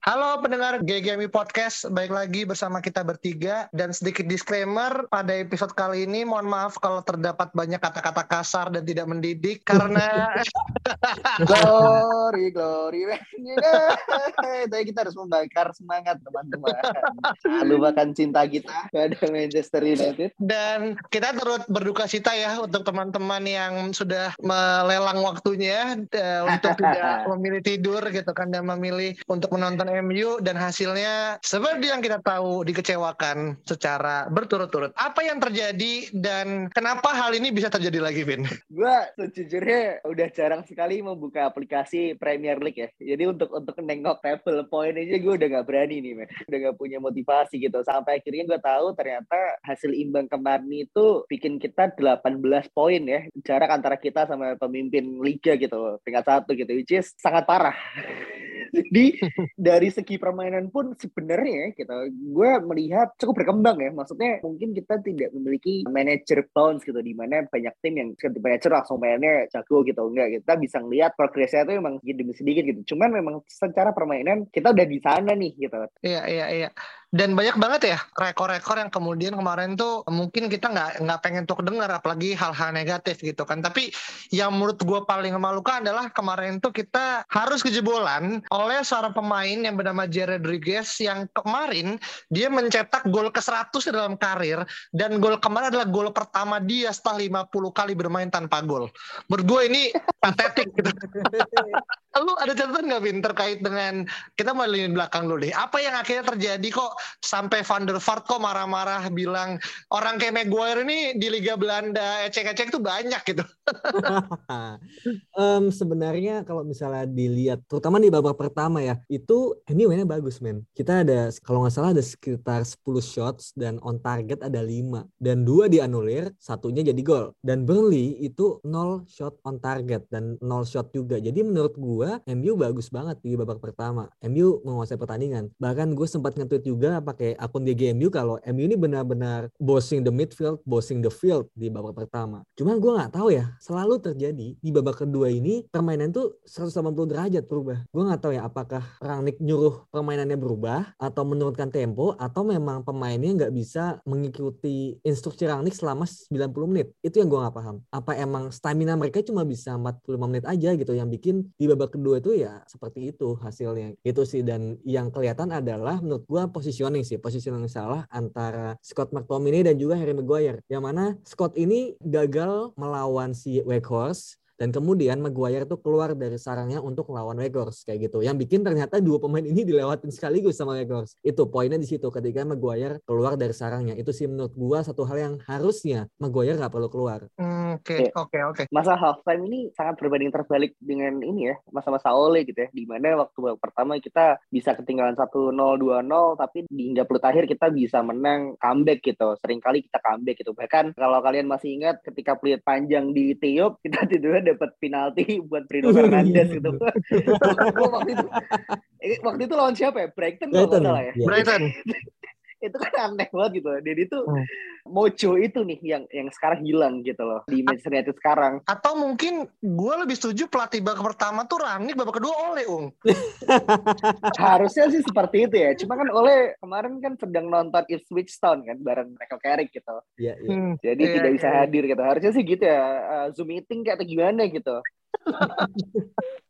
Halo pendengar GGMI Podcast, baik lagi bersama kita bertiga. Dan sedikit disclaimer pada episode kali ini mohon maaf kalau terdapat banyak kata-kata kasar dan tidak mendidik karena glory glory. Tapi kita harus membakar semangat teman-teman. Lupakan cinta kita pada Manchester United. Dan kita turut berduka cita ya untuk teman-teman yang sudah melelang waktunya uh, untuk tidak memilih tidur gitu kan dan memilih untuk menonton MU dan hasilnya seperti yang kita tahu dikecewakan secara berturut-turut. Apa yang terjadi dan kenapa hal ini bisa terjadi lagi, Vin? Gue sejujurnya udah jarang sekali membuka aplikasi Premier League ya. Jadi untuk untuk nengok table point aja gue udah gak berani nih, man. Udah gak punya motivasi gitu. Sampai akhirnya gue tahu ternyata hasil imbang kemarin itu bikin kita 18 poin ya. Jarak antara kita sama pemimpin liga gitu, tingkat satu gitu, which is sangat parah. Jadi dari segi permainan pun sebenarnya gitu, gue melihat cukup berkembang ya. Maksudnya mungkin kita tidak memiliki manager bounce gitu, di mana banyak tim yang ketika manager langsung mainnya jago gitu. Enggak, kita bisa ngeliat progresnya itu memang sedikit demi sedikit gitu. Cuman memang secara permainan kita udah di sana nih gitu. Iya, iya, iya. Dan banyak banget ya rekor-rekor yang kemudian kemarin tuh mungkin kita nggak nggak pengen untuk dengar apalagi hal-hal negatif gitu kan. Tapi yang menurut gue paling memalukan adalah kemarin tuh kita harus kejebolan oleh seorang pemain yang bernama Jared Rodriguez yang kemarin dia mencetak gol ke-100 dalam karir dan gol kemarin adalah gol pertama dia setelah 50 kali bermain tanpa gol. Menurut gue ini patetik gitu. Lu ada catatan nggak Vin terkait dengan kita mau lini belakang dulu deh. Apa yang akhirnya terjadi kok sampai Van der Vaart kok marah-marah bilang orang kayak Maguire ini di Liga Belanda ecek-ecek itu banyak gitu. um, sebenarnya kalau misalnya dilihat terutama di babak pertama ya itu mainnya bagus men. Kita ada kalau nggak salah ada sekitar 10 shots dan on target ada 5 dan dua dianulir satunya jadi gol dan Burnley itu 0 shot on target dan 0 shot juga. Jadi menurut gua MU bagus banget di babak pertama. MU menguasai pertandingan. Bahkan gue sempat nge-tweet juga pakai akun DGMU kalau MU ini benar-benar bossing the midfield, bossing the field di babak pertama. Cuman gue nggak tahu ya, selalu terjadi di babak kedua ini permainan tuh 180 derajat berubah. Gue nggak tahu ya apakah Rangnick nyuruh permainannya berubah atau menurunkan tempo atau memang pemainnya nggak bisa mengikuti instruksi Rangnick selama 90 menit. Itu yang gue nggak paham. Apa emang stamina mereka cuma bisa 45 menit aja gitu yang bikin di babak kedua itu ya seperti itu hasilnya. Itu sih dan yang kelihatan adalah menurut gue positioning sih, positioning salah antara Scott McTominay dan juga Harry Maguire. Yang mana Scott ini gagal melawan si Weghorst dan kemudian Maguire tuh keluar dari sarangnya untuk melawan Weghorst kayak gitu. Yang bikin ternyata dua pemain ini dilewatin sekaligus sama Weghorst. Itu poinnya di situ ketika Maguire keluar dari sarangnya. Itu sih menurut gua satu hal yang harusnya Maguire nggak perlu keluar. Oke, oke, oke. Masa halftime ini sangat berbanding terbalik dengan ini ya, masa-masa Ole gitu ya. Di mana waktu pertama kita bisa ketinggalan 1-0, 2-0, tapi di hingga pelut akhir kita bisa menang comeback gitu. Seringkali kita comeback gitu. Bahkan kalau kalian masih ingat ketika peluit panjang di Tiup, kita tiba-tiba dapat penalti buat Bruno Fernandes gitu. waktu itu waktu itu lawan siapa ya? Brighton kalau nggak salah ya. Brighton. itu kan aneh banget gitu. Dan itu hmm. mojo itu nih yang yang sekarang hilang gitu loh di Manchester United sekarang. Atau mungkin gue lebih setuju pelatih babak pertama tuh Rangnick, babak kedua Oleh, Ung. Harusnya sih seperti itu ya. Cuma kan Oleh kemarin kan sedang nonton Ipswich Town kan bareng Michael Carrick gitu. Iya, iya. Hmm, Jadi iya, tidak iya. bisa hadir gitu. Harusnya sih gitu ya. Uh, Zoom meeting kayak gimana gitu.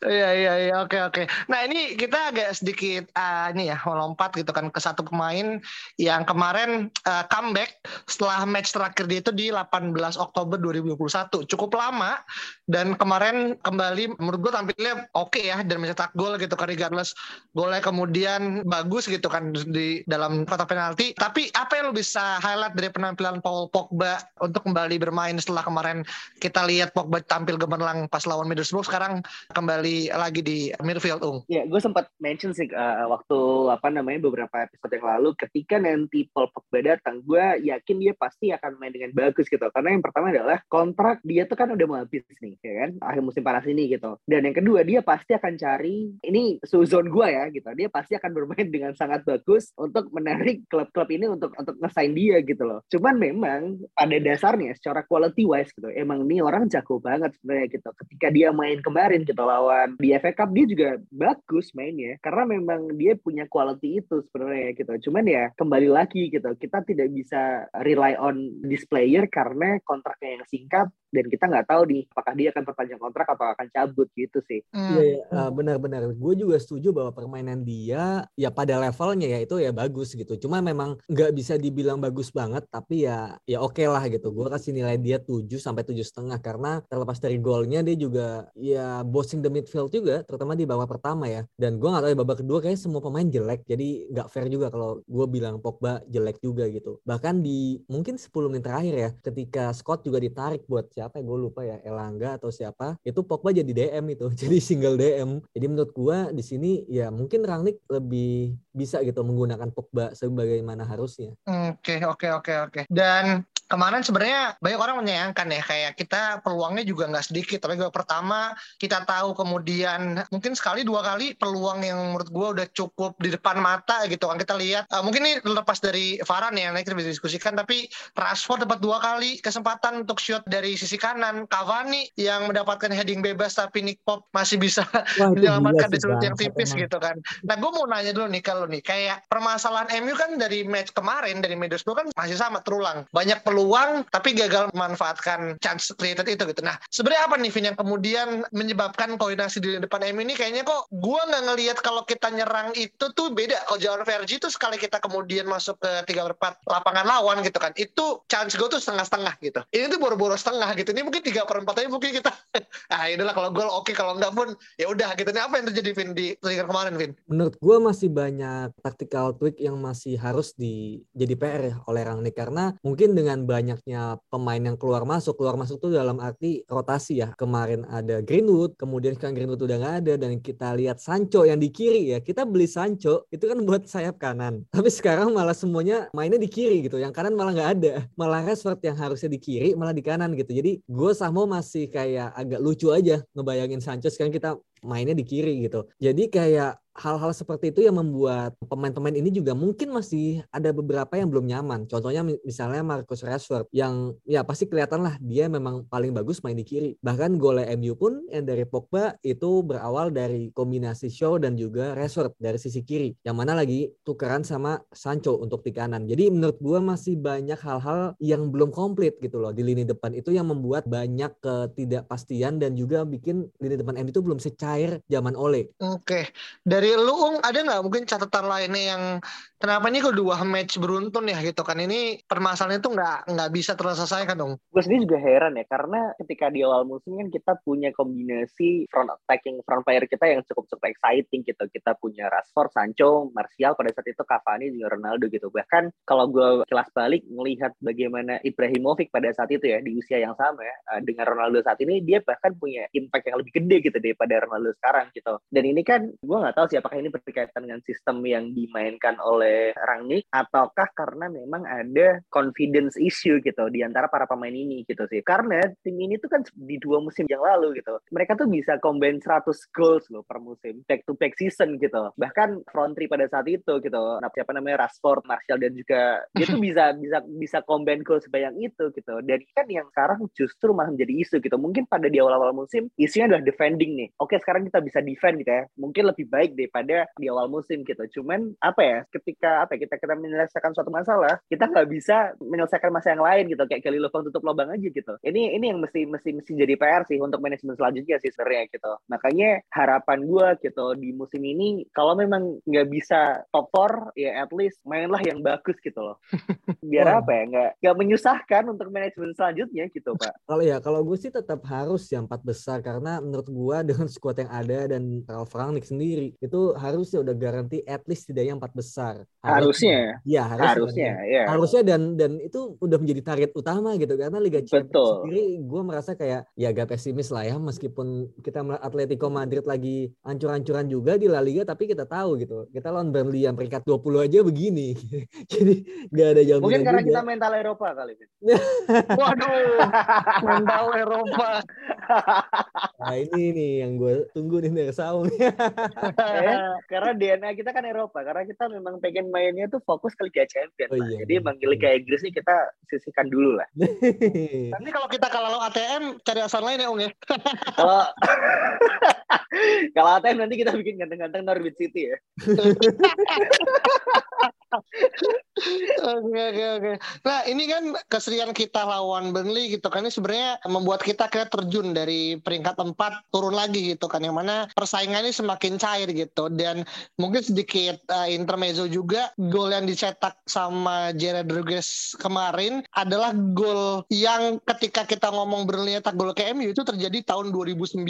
Iya iya iya oke oke. Nah ini kita agak sedikit uh, ini ya melompat gitu kan ke satu pemain yang kemarin uh, comeback setelah match terakhir dia itu di 18 Oktober 2021 cukup lama dan kemarin kembali menurut gue tampilnya oke okay ya dan mencetak gol gitu kan regardless golnya kemudian bagus gitu kan di dalam kotak penalti. Tapi apa yang lo bisa highlight dari penampilan Paul Pogba untuk kembali bermain setelah kemarin kita lihat Pogba tampil gemerlang pas lawan Middlesbrough sekarang kembali lagi di midfield Ung. Ya, gue sempat mention sih uh, waktu apa namanya beberapa episode yang lalu ketika nanti Paul Pogba datang, gue yakin dia pasti akan main dengan bagus gitu. Karena yang pertama adalah kontrak dia tuh kan udah mau habis nih, ya kan? Akhir musim panas ini gitu. Dan yang kedua dia pasti akan cari ini suzon gue ya gitu. Dia pasti akan bermain dengan sangat bagus untuk menarik klub-klub ini untuk untuk ngesain dia gitu loh. Cuman memang pada dasarnya secara quality wise gitu, emang ini orang jago banget sebenarnya gitu. Ketika dia main kemarin gitu lawan di FA Cup dia juga bagus mainnya karena memang dia punya quality itu sebenarnya gitu. Cuman ya kembali lagi gitu, kita tidak bisa rely on this player karena kontraknya yang singkat dan kita nggak tahu nih apakah dia akan perpanjang kontrak atau akan cabut gitu sih. Hmm. Iya, hmm. uh, benar-benar. Gue juga setuju bahwa permainan dia ya pada levelnya ya itu ya bagus gitu. Cuma memang nggak bisa dibilang bagus banget, tapi ya ya oke okay lah gitu. Gue kasih nilai dia 7 sampai tujuh setengah karena terlepas dari golnya dia juga ya bossing the midfield juga, terutama di babak pertama ya. Dan gue nggak tahu ya babak kedua kayak semua pemain jelek, jadi nggak fair juga kalau gue bilang Pogba jelek juga gitu. Bahkan di mungkin 10 menit terakhir ya, ketika Scott juga ditarik buat siapa ya gue lupa ya Elangga atau siapa itu Pogba jadi DM itu jadi single DM jadi menurut gue di sini ya mungkin Rangnick lebih bisa gitu menggunakan Pogba sebagaimana harusnya oke okay, oke okay, oke okay, oke dan kemarin sebenarnya banyak orang menyayangkan ya kayak kita peluangnya juga nggak sedikit tapi gue pertama kita tahu kemudian mungkin sekali dua kali peluang yang menurut gue udah cukup di depan mata gitu kan. Kita lihat uh, mungkin ini lepas dari Varane ya nanti kita bisa diskusikan tapi Rashford dapat dua kali kesempatan untuk shoot dari sisi kanan. Cavani yang mendapatkan heading bebas tapi Nick Pop masih bisa Wah, menyelamatkan di sudut yang tipis gitu kan. Nah gue mau nanya dulu nih kalau nih kayak permasalahan MU kan dari match kemarin dari Middlesbrough kan masih sama terulang. Banyak peluang peluang tapi gagal memanfaatkan chance created itu gitu. Nah sebenarnya apa nih Vin yang kemudian menyebabkan koordinasi di depan MU ini kayaknya kok gue nggak ngelihat kalau kita nyerang itu tuh beda. Kalau Jawan Vergi itu sekali kita kemudian masuk ke tiga empat lapangan lawan gitu kan, itu chance gue tuh setengah-setengah gitu. Ini tuh boro-boro setengah gitu. Ini mungkin tiga per empat aja mungkin kita. ah inilah kalau gol oke kalau enggak pun ya udah gitu. Ini apa yang terjadi Vin di trigger kemarin Vin? Menurut gue masih banyak tactical tweak yang masih harus di jadi PR ya oleh Rangnick karena mungkin dengan banyaknya pemain yang keluar masuk. Keluar masuk tuh dalam arti rotasi ya. Kemarin ada Greenwood kemudian sekarang Greenwood udah nggak ada dan kita lihat Sancho yang di kiri ya. Kita beli Sancho itu kan buat sayap kanan. Tapi sekarang malah semuanya mainnya di kiri gitu. Yang kanan malah nggak ada. Malah Rashford yang harusnya di kiri malah di kanan gitu. Jadi gue sama masih kayak agak lucu aja ngebayangin Sancho. Sekarang kita mainnya di kiri gitu. Jadi kayak hal-hal seperti itu yang membuat pemain-pemain ini juga mungkin masih ada beberapa yang belum nyaman. Contohnya misalnya Marcus Rashford yang ya pasti kelihatan lah dia memang paling bagus main di kiri. Bahkan gol MU pun yang dari Pogba itu berawal dari kombinasi Shaw dan juga Rashford dari sisi kiri. Yang mana lagi tukeran sama Sancho untuk di kanan. Jadi menurut gue masih banyak hal-hal yang belum komplit gitu loh di lini depan itu yang membuat banyak ketidakpastian dan juga bikin lini depan MU itu belum secair zaman Ole. Oke. Okay dari lu ada nggak mungkin catatan lainnya yang kenapa ini kedua match beruntun ya gitu kan? Ini permasalahan itu nggak nggak bisa terselesaikan dong. Gue sendiri juga heran ya karena ketika di awal musim kan kita punya kombinasi front attacking front player kita yang cukup cukup exciting gitu. Kita punya Rashford, Sancho, Martial pada saat itu Cavani juga Ronaldo gitu. Bahkan kalau gue kelas balik melihat bagaimana Ibrahimovic pada saat itu ya di usia yang sama ya eh, dengan Ronaldo saat ini dia bahkan punya impact yang lebih gede gitu daripada Ronaldo sekarang gitu. Dan ini kan gue nggak tahu sih apakah ini berkaitan dengan sistem yang dimainkan oleh Rangnick ataukah karena memang ada confidence issue gitu di antara para pemain ini gitu sih. Karena tim ini tuh kan di dua musim yang lalu gitu. Mereka tuh bisa combine 100 goals loh per musim back to back season gitu. Bahkan front three pada saat itu gitu. Nah, siapa namanya Rashford, Martial dan juga dia tuh bisa bisa bisa combine goals sebanyak itu gitu. Dan kan yang sekarang justru malah menjadi isu gitu. Mungkin pada di awal-awal musim isunya adalah defending nih. Oke, sekarang kita bisa defend gitu ya. Mungkin lebih baik daripada di awal musim gitu. Cuman apa ya, ketika apa ya, kita kita menyelesaikan suatu masalah, kita nggak bisa menyelesaikan masalah yang lain gitu. Kayak kali lubang tutup lubang aja gitu. Ini ini yang mesti mesti mesti jadi PR sih untuk manajemen selanjutnya sih sebenarnya gitu. Makanya harapan gue gitu di musim ini kalau memang nggak bisa top 4 ya at least mainlah yang bagus gitu loh. Biar apa ya nggak nggak menyusahkan untuk manajemen selanjutnya gitu pak. Kalau ya kalau gue sih tetap harus yang empat besar karena menurut gue dengan skuad yang ada dan Ralf Rangnick sendiri itu harusnya udah garansi at least tidaknya empat besar. Harusnya. Iya harusnya. Harusnya, kan. ya. Harusnya dan dan itu udah menjadi target utama gitu karena Liga Champions Betul. sendiri gue merasa kayak ya agak pesimis lah ya meskipun kita melihat Atletico Madrid lagi ancur-ancuran juga di La Liga tapi kita tahu gitu kita lawan Burnley yang peringkat 20 aja begini jadi nggak ada jaminan Mungkin karena juga. kita mental Eropa kali. Vin. Waduh, mental Eropa. Nah ini nih yang gue tunggu nih dari Saung. Eh, karena DNA kita kan Eropa. Karena kita memang pengen mainnya tuh fokus ke Liga Champions. Oh iya, Jadi iya. emang Liga Inggris nih kita sisihkan dulu lah. Nanti kalau kita kalah lawan ATM, cari alasan lain ya, Ung ya. Kalau kalau ATM nanti kita bikin ganteng-ganteng Norwich City ya. Oke oke oke. Nah ini kan keserian kita lawan Burnley gitu kan. Ini sebenarnya membuat kita kayak terjun dari peringkat 4 turun lagi gitu kan. Yang mana persaingannya semakin cair gitu. Dan mungkin sedikit uh, intermezzo juga gol yang dicetak sama Jared Rodriguez kemarin adalah gol yang ketika kita ngomong Burnley nyetak gol ke MU itu terjadi tahun 2009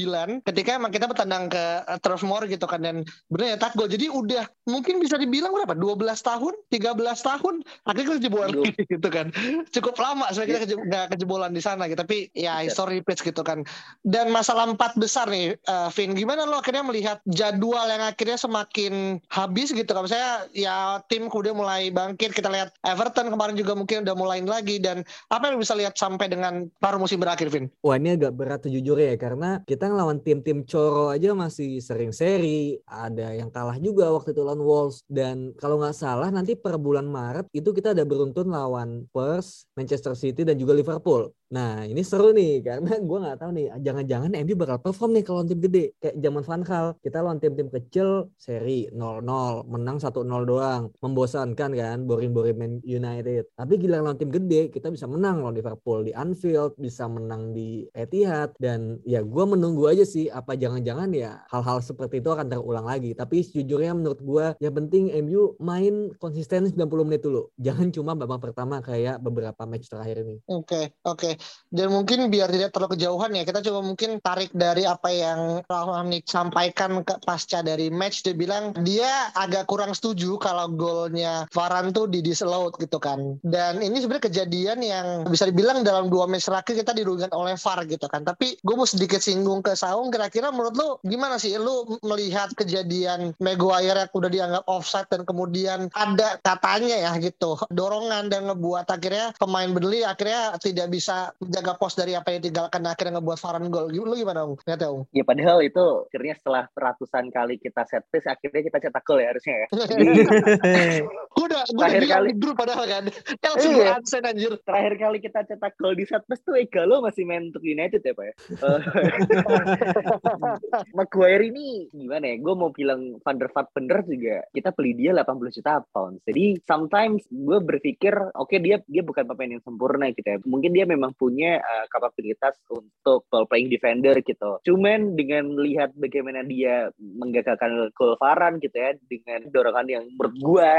ketika emang kita bertandang ke uh, Turf Moor gitu kan. Dan Burnley nyetak gol. Jadi udah mungkin bisa dibilang berapa? 12 tahun 13 tahun akhirnya kita jebolan gitu kan. Cukup lama sebenarnya kita keje- nggak kejebolan di sana gitu. Tapi ya Iya. history repeats gitu kan. Dan masalah empat besar nih eh, Vin gimana lo akhirnya melihat jadwal yang akhirnya semakin habis gitu kan? Saya ya tim kemudian mulai bangkit kita lihat Everton kemarin juga mungkin udah mulai lagi dan apa yang lo bisa lihat sampai dengan paruh musim berakhir Vin? Wah ini agak berat sejujurnya ya karena kita ngelawan tim-tim coro aja masih sering seri, ada yang kalah juga waktu itu lawan Wolves. Dan kalau nggak salah nanti per bulan Maret itu kita ada beruntun lawan Spurs, Manchester City dan juga Liverpool. Nah ini seru nih karena gue nggak tahu nih jangan-jangan MU bakal perform nih kalau tim gede kayak zaman Van Gaal. Kita lawan tim-tim kecil seri 0-0 menang 1-0 doang. Membosankan kan boring-boring Man United. Tapi gila lawan tim gede kita bisa menang lawan Liverpool di Anfield bisa menang di Etihad. Dan ya gue menunggu aja sih apa jangan-jangan ya hal-hal seperti itu akan terulang lagi. Tapi sejujurnya menurut gue yang penting MU main konsisten 90 menit dulu. Jangan cuma babak pertama kayak beberapa match terakhir ini. Oke, oke. Dan mungkin biar tidak terlalu kejauhan ya, kita coba mungkin tarik dari apa yang Rahmanik sampaikan ke pasca dari match. Dia bilang dia agak kurang setuju kalau golnya Varane tuh di disallowed gitu kan. Dan ini sebenarnya kejadian yang bisa dibilang dalam dua match terakhir kita dirugikan oleh VAR gitu kan. Tapi gue mau sedikit singgung ke Saung, kira-kira menurut lu gimana sih lu melihat kejadian Maguire yang udah dianggap offside dan kemudian ada katanya ya gitu dorongan dan ngebuat akhirnya pemain Burnley akhirnya tidak bisa menjaga pos dari apa yang ditinggalkan dan akhirnya ngebuat Varane gol. Lu gimana, Ung? Lihat ya, Ung. Ya padahal itu akhirnya setelah ratusan kali kita set piece akhirnya kita cetak gol ya harusnya ya. Udah gue udah Terakhir bilang kali. di grup padahal kan. Langsung Iya. absen anjir. terakhir kali kita cetak gol di set piece tuh Igalo masih main untuk United ya Pak ya. Eh, Maguire ini gimana ya? Gue mau bilang Van der Vaart bener juga. Kita beli dia 80 juta pounds. Jadi sometimes gue berpikir oke dia dia bukan pemain yang sempurna gitu ya. Mungkin dia memang punya uh, kapabilitas untuk ball playing defender gitu. Cuman dengan lihat bagaimana dia menggagalkan gol Varane gitu ya dengan dorongan yang menurut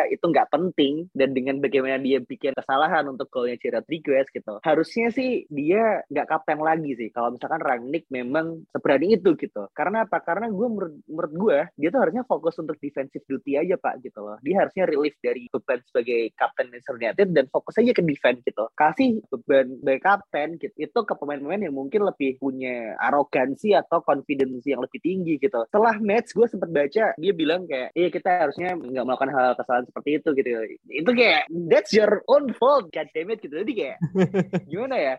itu nggak penting dan dengan bagaimana dia bikin kesalahan untuk golnya Gerard Rodriguez gitu. Harusnya sih dia nggak kapten lagi sih kalau misalkan Rangnick memang seberani itu gitu. Karena apa? Karena gue menurut, menurut gue dia tuh harusnya fokus untuk defensive duty aja pak gitu loh. Dia harusnya relief dari beban sebagai kapten Manchester United dan fokus aja ke defense gitu. Kasih beban sebagai kapten gitu itu ke pemain-pemain yang mungkin lebih punya arogansi atau confidence yang lebih tinggi gitu. Setelah match gue sempat baca dia bilang kayak iya kita harusnya nggak melakukan hal kesalahan seperti itu gitu. Itu kayak that's your own fault god damn it gitu. Jadi kayak gimana ya?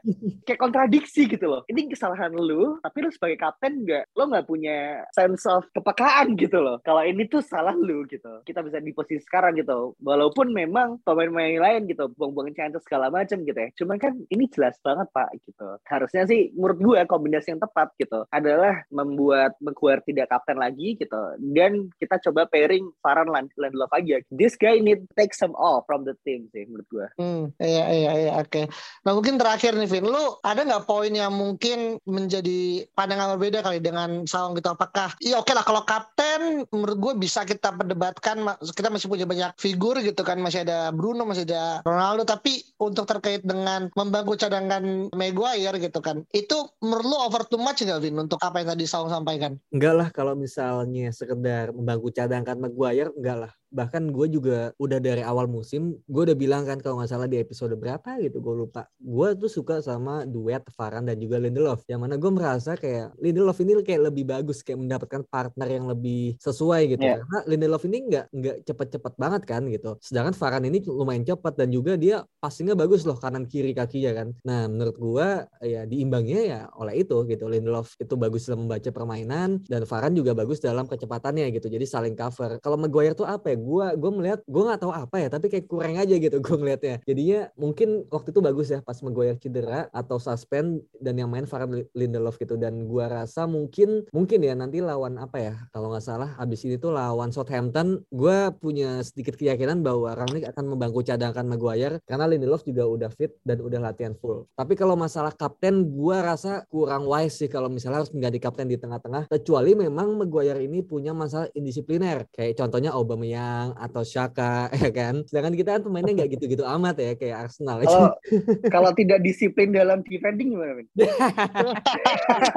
Kayak kontradiksi gitu loh. Ini kesalahan lu, tapi lu sebagai kapten nggak lo nggak punya sense of kepekaan gitu loh. Kalau ini tuh salah lu gitu. Kita bisa di posisi sekarang gitu. Walaupun memang pemain-pemain lain gitu buang-buang chance segala macam gitu ya. Cuman kan ini jelas banget Pak gitu. Harusnya sih menurut gue kombinasi yang tepat gitu adalah membuat Maguire tidak kapten lagi gitu dan kita coba pairing Varane Land aja. This guy need take some off from the team sih menurut gue. Hmm, iya iya iya oke. Nah mungkin terakhir nih Vin, lu ada nggak poin yang mungkin menjadi pandangan berbeda kali dengan Saung gitu? Apakah iya oke lah kalau kapten menurut gue bisa kita perdebatkan, kita masih punya banyak figur gitu kan, masih ada Bruno, masih ada Ronaldo, tapi untuk terkait dengan membangku cadangan kedatangan Maguire gitu kan. Itu menurut lu over too much nggak Vin untuk apa yang tadi Saung sampaikan? Enggak lah kalau misalnya sekedar membangku cadangkan Maguire, enggak lah bahkan gue juga udah dari awal musim gue udah bilang kan kalau nggak salah di episode berapa gitu gue lupa. Gue tuh suka sama duet Varane dan juga Lindelof yang mana gue merasa kayak Lindelof ini kayak lebih bagus kayak mendapatkan partner yang lebih sesuai gitu. Yeah. karena Lindelof ini nggak nggak cepet-cepet banget kan gitu. Sedangkan Varane ini lumayan cepat dan juga dia passingnya bagus loh kanan kiri kakinya kan. Nah menurut gue ya diimbangnya ya oleh itu gitu. Lindelof itu bagus dalam membaca permainan dan Varane juga bagus dalam kecepatannya gitu. Jadi saling cover. Kalau Maguire tuh apa ya gue gue melihat gue nggak tahu apa ya tapi kayak kurang aja gitu gue ngelihatnya. Jadinya mungkin waktu itu bagus ya pas Maguire cedera atau suspend dan yang main Farhan Lindelof gitu. Dan gue rasa mungkin mungkin ya nanti lawan apa ya kalau nggak salah abis ini tuh lawan Southampton gue punya sedikit keyakinan bahwa Rangnick akan membangku cadangkan Maguire karena Lindelof juga udah fit dan udah latihan full. Tapi kalau masalah kapten gue rasa kurang wise sih kalau misalnya harus mengganti kapten di tengah-tengah. Kecuali memang Maguire ini punya masalah indisipliner kayak contohnya Aubameyang atau Shaka ya kan. Sedangkan kita kan pemainnya nggak gitu-gitu amat ya kayak Arsenal. Kalau kalau tidak disiplin dalam defending gimana,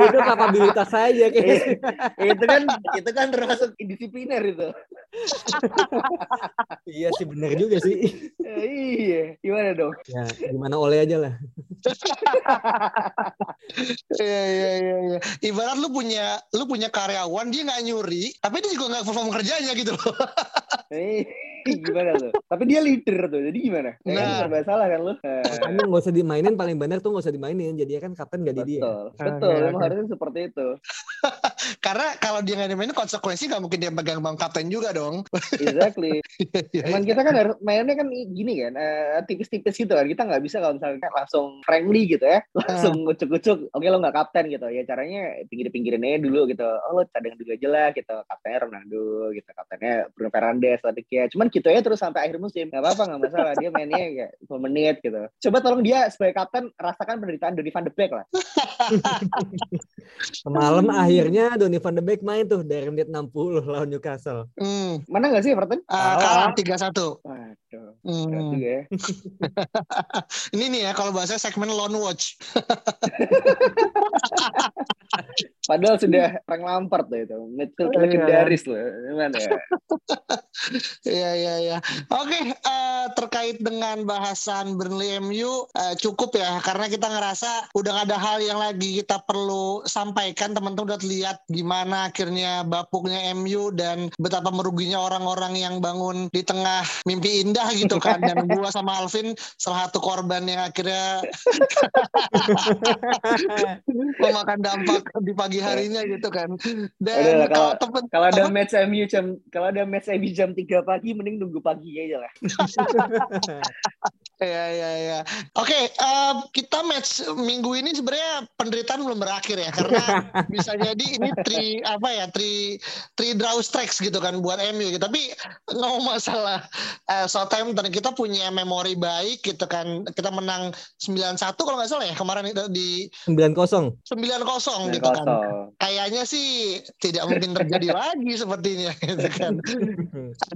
itu kapabilitas saja kayak. itu kan itu kan termasuk indisipliner itu. iya sih benar juga sih. iya, gimana dong? Ya, gimana oleh aja lah. Iya iya iya iya. Ibarat lu punya lu punya karyawan dia nggak nyuri, tapi dia juga nggak perform kerjanya gitu loh. Eh, gimana tuh? Tapi dia leader tuh, jadi gimana? Ya kan nah, kan salah kan lu? Makanya nggak usah dimainin, paling benar tuh nggak usah dimainin. Jadi kan kapten gak di dia. Betul, betul. Ah, emang harusnya seperti itu. Karena kalau dia nggak dimainin konsekuensi nggak mungkin dia pegang bang kapten juga dong. exactly. Emang kita kan harus mainnya kan gini kan, uh, tipis-tipis gitu kan. Kita nggak bisa kalau misalnya langsung friendly gitu ya, langsung ah. ucuk-ucuk. Oke lo nggak kapten gitu ya. Caranya pinggir-pinggirin aja dulu gitu. Oh lo cadang dulu aja lah gitu. Kaptennya Ronaldo gitu. Kaptennya Bruno Fernandes tadi ya. Cuman gitu ya terus sampai akhir musim. Gak apa-apa nggak masalah. Dia mainnya kayak 10 menit gitu. Coba tolong dia sebagai kapten rasakan penderitaan Donny van de Beek lah. Semalam akhirnya Donny van de Beek main tuh dari menit 60 lawan Newcastle. Hmm. Mana nggak sih Everton? Uh, kalah 3-1. Waduh. Hmm. juga ya. Ini nih ya kalau bahasa segmen Lone Watch. Padahal sudah Frank Lampard tuh itu. Midfield oh, legendaris loh. Gimana ya? Iya iya iya. Oke, uh, terkait dengan bahasan Burnley MU uh, eh, cukup ya karena kita ngerasa udah gak ada hal yang lagi kita perlu sampaikan. Teman-teman udah lihat gimana akhirnya bapuknya MU dan betapa meruginya orang-orang yang bangun di tengah mimpi indah gitu kan. Dan gua sama Alvin salah satu korban yang akhirnya memakan dampak di pagi harinya gitu kan. Dan kalau kalau ada match MU jam kalau ada match MU jam 3 pagi mending nunggu pagi aja lah. Ya ya ya. Oke, okay, uh, kita match minggu ini sebenarnya penderitaan belum berakhir ya karena bisa jadi ini tri apa ya tri tri draw strikes gitu kan buat MU gitu. Tapi ngomong masalah uh, Southampton kita punya memori baik gitu kan. Kita menang 9-1 kalau nggak salah ya kemarin itu di 9-0. 9-0 gitu kan. Kayaknya sih tidak mungkin terjadi lagi sepertinya gitu kan.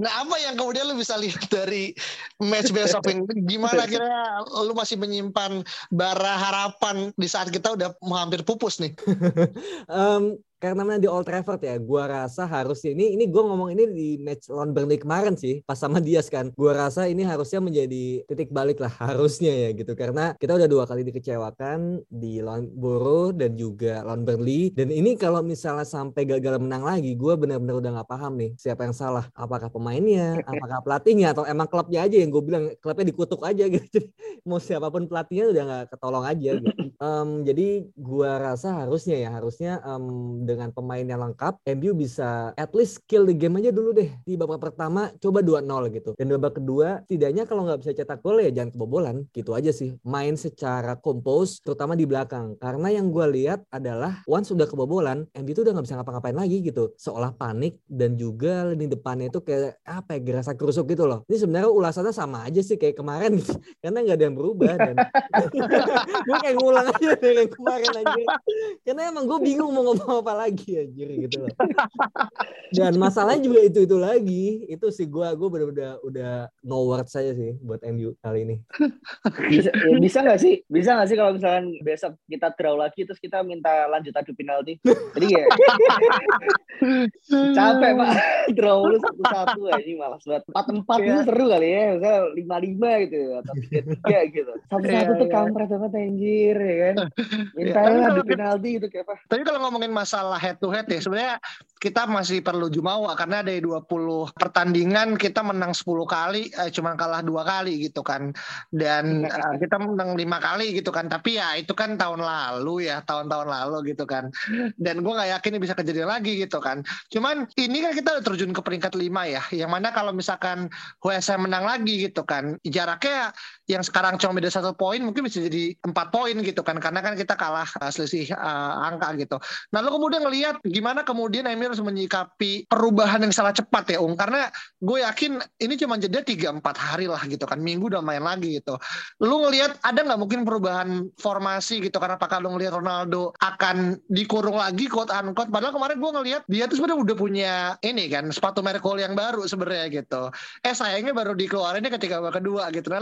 Nah, apa yang kemudian lu bisa lihat dari match besok ini? Gimana gimana kira lu masih menyimpan bara harapan di saat kita udah hampir pupus nih? um, karena mana di Old Trafford ya, gua rasa harusnya ini ini gua ngomong ini di match lawan Burnley kemarin sih, pas sama Dias kan. Gua rasa ini harusnya menjadi titik balik lah harusnya ya gitu karena kita udah dua kali dikecewakan di lawan Borough dan juga lawan Burnley dan ini kalau misalnya sampai gagal menang lagi, gua benar-benar udah nggak paham nih siapa yang salah. Apakah pemainnya, apakah pelatihnya atau emang klubnya aja yang gue bilang klubnya dikutuk aja gitu. Jadi mau siapa pun pelatihnya udah nggak ketolong aja gitu. Um, jadi gua rasa harusnya ya harusnya um, dengan pemain yang lengkap, MU bisa at least kill the game aja dulu deh. Di babak pertama coba 2-0 gitu. Dan babak kedua tidaknya kalau nggak bisa cetak gol ya jangan kebobolan. Gitu aja sih. Main secara kompos terutama di belakang. Karena yang gue lihat adalah once sudah kebobolan, MU itu udah nggak bisa ngapa-ngapain lagi gitu. Seolah panik dan juga lini depannya itu kayak apa ya gerasa kerusuk gitu loh. Ini sebenarnya ulasannya sama aja sih kayak kemarin. Karena nggak ada yang berubah dan gue kayak ngulang aja dari yang kemarin aja. Karena emang gue bingung mau ngomong apa lagi anjir gitu loh. Dan masalahnya juga itu itu lagi. Itu sih gue gue bener-bener udah no words saja sih buat MU kali ini. bisa ya bisa nggak sih bisa nggak sih kalau misalkan besok kita draw lagi terus kita minta lanjut adu penalti jadi ya capek pak draw lu satu satu aja malas banget empat empat itu Iya. seru kali ya misal lima lima gitu atau tiga tiga gitu satu satu Iya, tuh iya. kampret banget anjir ya kan minta tapi adu penalti gitu kayak apa Tapi kalau ngomongin masalah head to head ya, sebenarnya kita masih perlu jumawa karena dari 20 pertandingan kita menang 10 kali, eh, cuma kalah dua kali gitu kan. Dan eh, kita menang lima kali gitu kan. Tapi ya itu kan tahun lalu ya, tahun-tahun lalu gitu kan. Dan gue nggak yakin ini bisa kejadian lagi gitu kan. Cuman ini kan kita udah terjun ke peringkat lima ya, yang mana kalau misalkan WSM menang lagi gitu kan, jaraknya yang sekarang cuma beda satu poin mungkin bisa jadi empat poin gitu kan karena kan kita kalah uh, selisih uh, angka gitu. Nah lu kemudian ngelihat gimana kemudian Emir harus menyikapi perubahan yang salah cepat ya Ung karena gue yakin ini cuma jeda tiga empat hari lah gitu kan minggu udah main lagi gitu. Lu ngelihat ada nggak mungkin perubahan formasi gitu karena apakah lu ngelihat Ronaldo akan dikurung lagi quote unquote padahal kemarin gue ngelihat dia tuh sebenarnya udah punya ini kan sepatu Merkul yang baru sebenarnya gitu. Eh sayangnya baru dikeluarinnya ketika kedua gitu. Nah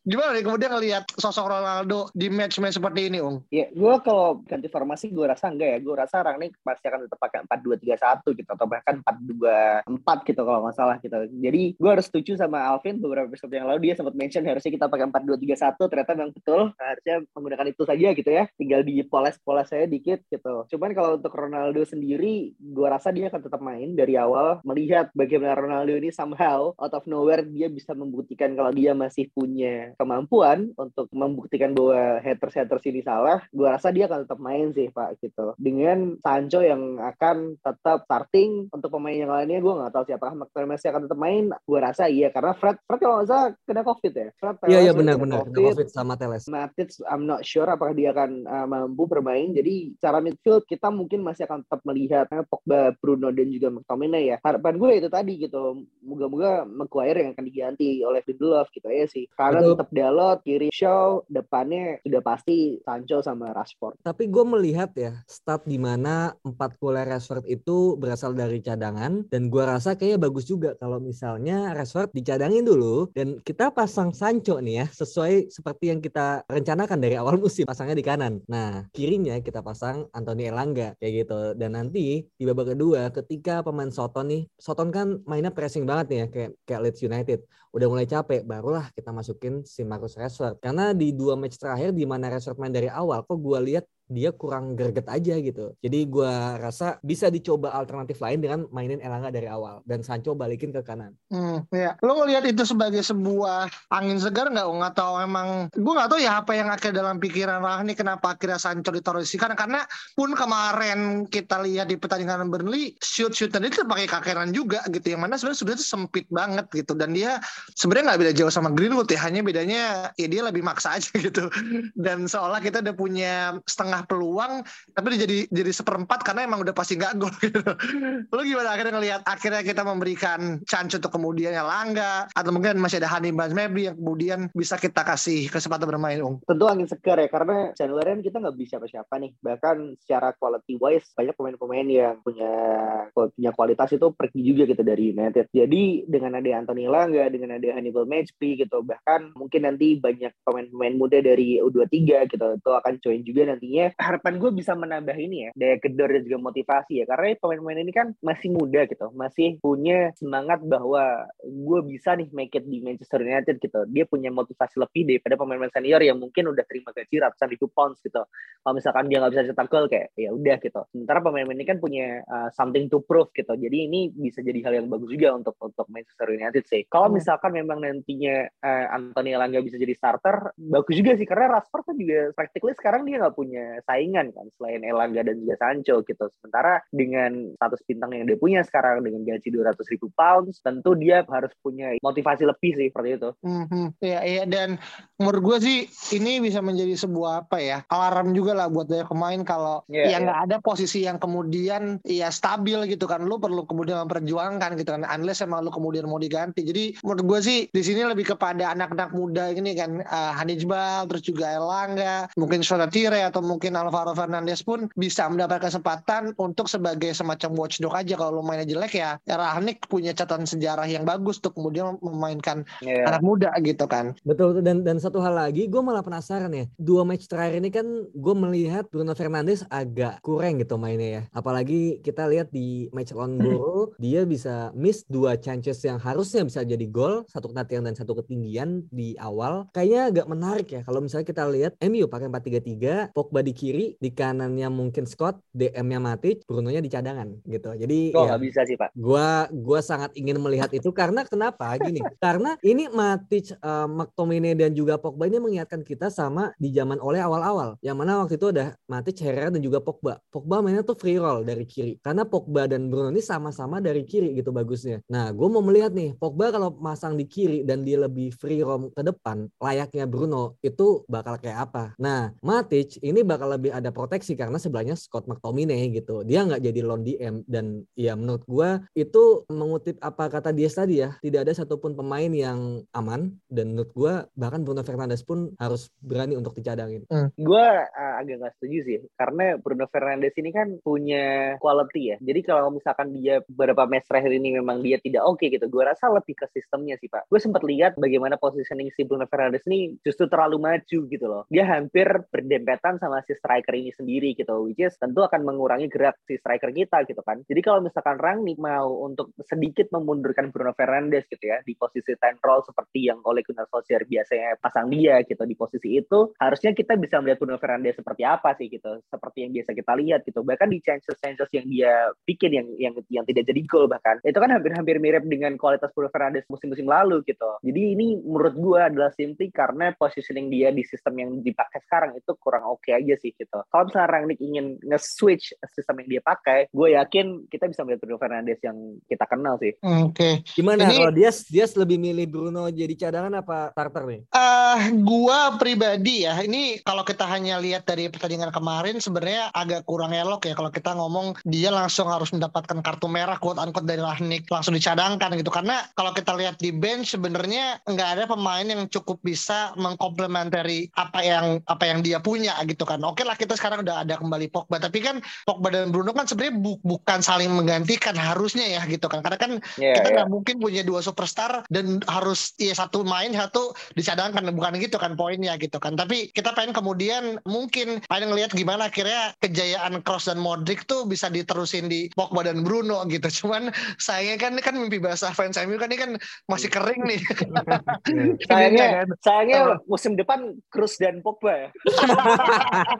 gimana nih kemudian ngelihat sosok Ronaldo di match-match seperti ini, Ung? Ya, gue kalau ganti formasi gue rasa enggak ya. Gue rasa Rangnick pasti akan tetap pakai 4-2-3-1 gitu atau bahkan 4-2-4 gitu kalau nggak salah gitu. Jadi gue harus setuju sama Alvin beberapa episode yang lalu dia sempat mention harusnya kita pakai 4-2-3-1 ternyata memang betul harusnya menggunakan itu saja gitu ya. Tinggal dipoles-poles saya dikit gitu. Cuman kalau untuk Ronaldo sendiri gue rasa dia akan tetap main dari awal melihat bagaimana Ronaldo ini somehow out of nowhere dia bisa membuktikan kalau dia masih punya kemampuan untuk membuktikan bahwa haters-haters ini salah, gue rasa dia akan tetap main sih Pak gitu. Dengan Sancho yang akan tetap starting untuk pemain yang lainnya gue nggak tahu siapa McTominay akan tetap main. Gue rasa iya karena Fred Fred kalau nggak salah kena covid ya. Fred Iya iya benar-benar kena COVID sama Teles. Matic, I'm not sure apakah dia akan uh, mampu bermain. Jadi cara midfield kita mungkin masih akan tetap melihat eh, Pogba, Bruno dan juga McTominay ya. Harapan gue itu tadi gitu. Moga-moga Maguire yang akan diganti oleh Lindelof gitu ya sih. Karena Betul. Tetap Dalot, kiri Shaw, depannya sudah pasti Sancho sama Rashford. Tapi gue melihat ya stat di mana empat golnya Rashford itu berasal dari cadangan dan gue rasa kayaknya bagus juga kalau misalnya Rashford dicadangin dulu dan kita pasang Sancho nih ya sesuai seperti yang kita rencanakan dari awal musim pasangnya di kanan. Nah kirinya kita pasang Anthony Elanga kayak gitu dan nanti di babak kedua ketika pemain Soton nih Soton kan mainnya pressing banget nih ya kayak kayak Leeds United udah mulai capek barulah kita masukin si Marcus Rashford. Karena di dua match terakhir di mana Rashford main dari awal kok gue lihat dia kurang greget aja gitu. Jadi gua rasa bisa dicoba alternatif lain dengan mainin Elanga dari awal dan Sancho balikin ke kanan. Hmm, ya. Lo ngelihat itu sebagai sebuah angin segar nggak, Ung? Atau emang gue nggak tahu ya apa yang akhirnya dalam pikiran Rahni kenapa akhirnya Sancho ditaruh di sini karena karena pun kemarin kita lihat di pertandingan Burnley shoot shoot tadi itu pakai kakeran juga gitu yang mana sebenarnya sudah itu sempit banget gitu dan dia sebenarnya nggak beda jauh sama Greenwood ya hanya bedanya ya dia lebih maksa aja gitu dan seolah kita udah punya setengah peluang tapi dia jadi jadi seperempat karena emang udah pasti nggak gol gitu lu gimana akhirnya ngelihat akhirnya kita memberikan chance untuk kemudian ya Langga atau mungkin masih ada Hani Maybe yang kemudian bisa kita kasih kesempatan bermain Ung Tentu angin segar ya karena Januari kita nggak bisa siapa-siapa nih. Bahkan secara quality wise banyak pemain-pemain yang punya punya kualitas itu pergi juga gitu dari United. Jadi dengan ada Anthony Langga, dengan ada Hannibal Matchby gitu, bahkan mungkin nanti banyak pemain-pemain muda dari U23 gitu itu akan join juga nantinya. Harapan gue bisa menambah ini ya daya gedor dan juga motivasi ya karena pemain-pemain ini kan masih muda gitu, masih punya semangat bahwa gue bisa nih make it di Manchester United gitu. Dia punya motivasi lebih daripada pemain-pemain senior yang mungkin udah terima gaji ratusan ribu pounds gitu. Kalau misalkan dia nggak bisa cetak gol kayak ya udah gitu. Sementara pemain-pemain ini kan punya uh, something to prove gitu. Jadi ini bisa jadi hal yang bagus juga untuk untuk Manchester United sih. Kalau Hmm. misalkan memang nantinya uh, Anthony Elanga bisa jadi starter, bagus juga sih karena Rashford kan juga practically sekarang dia nggak punya saingan kan selain Elanga dan juga Sancho gitu. Sementara dengan status bintang yang dia punya sekarang dengan gaji 200 ribu pounds, tentu dia harus punya motivasi lebih sih seperti itu. Hmm, iya, iya dan menurut gue sih ini bisa menjadi sebuah apa ya alarm juga lah buat banyak pemain kalau Iya, ya iya. nggak ada posisi yang kemudian ya stabil gitu kan lu perlu kemudian memperjuangkan gitu kan unless emang lu kemudian mau diganti jadi menurut gue sih di sini lebih kepada anak-anak muda ini kan uh, Hanijbal terus juga Elanga mungkin Sonatire atau mungkin Alvaro Fernandez pun bisa mendapat kesempatan untuk sebagai semacam watchdog aja kalau mainnya jelek ya, ya Rahnik punya catatan sejarah yang bagus untuk kemudian memainkan yeah. anak muda gitu kan. Betul dan dan satu hal lagi gue malah penasaran ya dua match terakhir ini kan gue melihat Bruno Fernandes agak kurang gitu mainnya ya. Apalagi kita lihat di match lawan Boro dia bisa miss dua chances yang harusnya bisa jadi gol satu ketian dan satu ketinggian di awal. Kayaknya agak menarik ya kalau misalnya kita lihat MU pakai 4-3-3, Pogba di kiri, di kanannya mungkin Scott, DM-nya Matic, Bruno-nya di cadangan gitu. Jadi oh, ya, bisa sih Pak. Gua gua sangat ingin melihat itu karena kenapa? Gini, karena ini Matic, uh, McTominay dan juga Pogba ini mengingatkan kita sama di zaman oleh awal-awal. Yang mana waktu itu ada Matic, Herrera dan juga Pogba. Pogba mainnya tuh free roll dari kiri. Karena Pogba dan Bruno ini sama-sama dari kiri gitu bagusnya. Nah, gue mau melihat nih, Pogba kalau masang di kiri dan dia lebih free roam ke depan, layaknya Bruno, itu bakal kayak apa? Nah, Matic ini bakal lebih ada proteksi karena sebelahnya Scott McTominay gitu. Dia nggak jadi lone DM dan ya menurut gue itu mengutip apa kata dia tadi ya, tidak ada satupun pemain yang aman dan menurut gue bahkan Bruno Fernandes pun harus berani untuk dicadangin. Hmm. Gue uh, agak nggak setuju sih karena Bruno Fernandes ini kan punya quality ya. Jadi kalau misalkan dia beberapa match terakhir ini memang dia tidak oke okay gitu, gue rasa lebih ke sistemnya sih pak. Gue sempat lihat bagaimana positioning si Bruno Fernandes ini justru terlalu maju gitu loh. Dia hampir berdempetan sama si striker ini sendiri gitu, which is tentu akan mengurangi gerak si striker kita gitu kan. Jadi kalau misalkan Rangnick mau untuk sedikit memundurkan Bruno Fernandes gitu ya di posisi role seperti yang oleh Gunnar Solskjaer biasanya pasang dia gitu di posisi itu, harusnya kita bisa melihat Bruno Fernandes seperti apa sih gitu, seperti yang biasa kita lihat gitu. Bahkan di chances-chances yang dia bikin yang yang yang tidak jadi gol bahkan itu kan hampir-hampir mirip dengan kualitas Bruno Fernandes musim-musim lalu gitu. Jadi ini menurut gue adalah simply karena positioning dia di sistem yang dipakai sekarang itu kurang oke okay aja sih gitu. Kalau misalnya Rangnick ingin nge-switch sistem yang dia pakai, gue yakin kita bisa melihat Bruno Fernandes yang kita kenal sih. Oke. Okay. Gimana ini... kalau dia dia lebih milih Bruno jadi cadangan apa starter nih? Ah, uh, gue pribadi ya, ini kalau kita hanya lihat dari pertandingan kemarin sebenarnya agak kurang elok ya kalau kita ngomong dia langsung harus mendapatkan kartu merah quote unquote dari Rahnik langsung dicadangkan gitu karena kalau kita lihat di bench sebenarnya nggak ada pemain yang cukup bisa mengkomplementari apa yang apa yang dia punya gitu kan oke lah kita sekarang udah ada kembali Pogba. Tapi kan Pogba dan Bruno kan sebenarnya bu bukan saling menggantikan harusnya ya gitu kan. Karena kan yeah, kita nggak yeah. mungkin punya dua superstar dan harus ya satu main satu dicadangkan bukan gitu kan poinnya gitu kan. Tapi kita pengen kemudian mungkin pengen ngelihat gimana akhirnya kejayaan Cross dan Modric tuh bisa diterusin di Pogba dan Bruno gitu. Cuman sayangnya kan kan mimpi basah fans MU kan ini kan masih kering nih. Sayangnya kan. sayangnya musim depan Cruz dan Pogba ya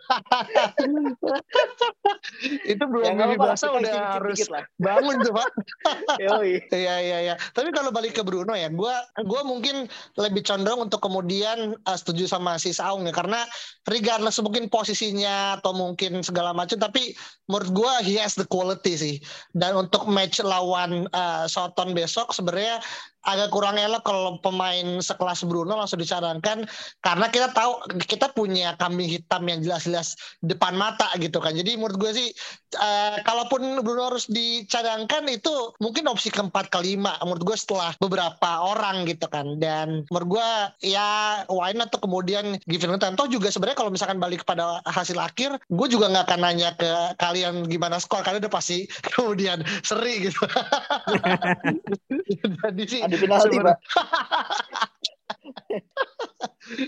itu belum ya, basah udah harus bangun tuh pak. Iya iya iya. Tapi kalau balik ke Bruno ya gue gua mungkin lebih condong untuk kemudian uh, setuju sama si Saung ya. Karena regardless mungkin posisinya atau mungkin segala macam tapi menurut gue he has the quality sih. Dan untuk match lawan uh, Soton besok sebenarnya agak kurang elok kalau pemain sekelas Bruno langsung dicadangkan karena kita tahu kita punya kambing hitam yang jelas-jelas depan mata gitu kan. Jadi menurut gue sih uh, kalaupun Bruno harus dicadangkan itu mungkin opsi keempat kelima menurut gue setelah beberapa orang gitu kan. Dan menurut gue ya why not tuh kemudian Given Toh juga sebenarnya kalau misalkan balik kepada hasil akhir gue juga nggak akan nanya ke kalian gimana skor karena udah pasti kemudian seri gitu. Jadi sih di penalti pak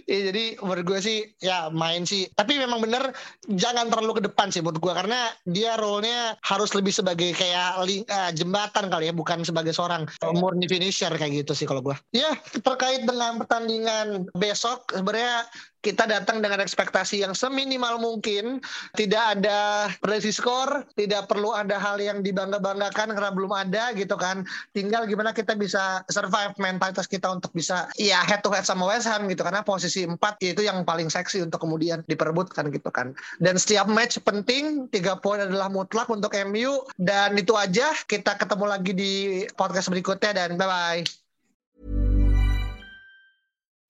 ya, jadi menurut gue sih ya main sih. Tapi memang bener jangan terlalu ke depan sih menurut gue karena dia role-nya harus lebih sebagai kayak link, uh, jembatan kali ya bukan sebagai seorang murni finisher kayak gitu sih kalau gue ya terkait dengan pertandingan besok sebenarnya kita datang dengan ekspektasi yang seminimal mungkin, tidak ada prediksi skor, tidak perlu ada hal yang dibangga-banggakan karena belum ada gitu kan. Tinggal gimana kita bisa survive mentalitas kita untuk bisa ya head to head sama West Ham gitu karena posisi 4 itu yang paling seksi untuk kemudian diperebutkan gitu kan. Dan setiap match penting, tiga poin adalah mutlak untuk MU dan itu aja. Kita ketemu lagi di podcast berikutnya dan bye bye.